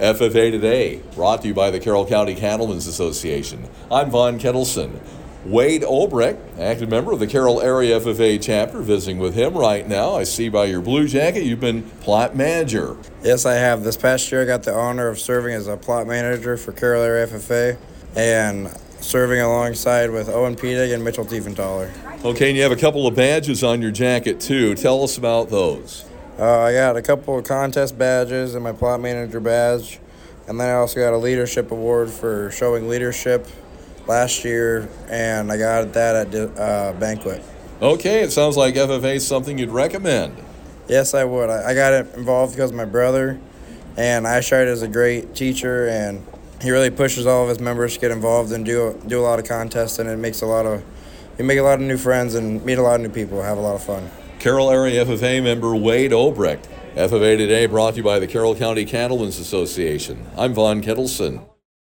FFA Today, brought to you by the Carroll County Cattlemen's Association. I'm Vaughn Kettleson. Wade Olbrecht, active member of the Carroll Area FFA chapter, visiting with him right now. I see by your blue jacket you've been plot manager. Yes, I have. This past year, I got the honor of serving as a plot manager for Carroll Area FFA and serving alongside with Owen Pedig and Mitchell Tiefenthaler. Okay, and you have a couple of badges on your jacket too. Tell us about those. Uh, I got a couple of contest badges and my plot manager badge, and then I also got a leadership award for showing leadership last year, and I got that at uh, banquet. Okay, it sounds like FFA is something you'd recommend. Yes, I would. I, I got it involved because of my brother, and Ashard is a great teacher, and he really pushes all of his members to get involved and do do a lot of contests, and it makes a lot of you make a lot of new friends and meet a lot of new people, have a lot of fun. Carroll Area FFA member Wade Olbrecht. FFA Today brought to you by the Carroll County Cattlemen's Association. I'm Vaughn Kettleson.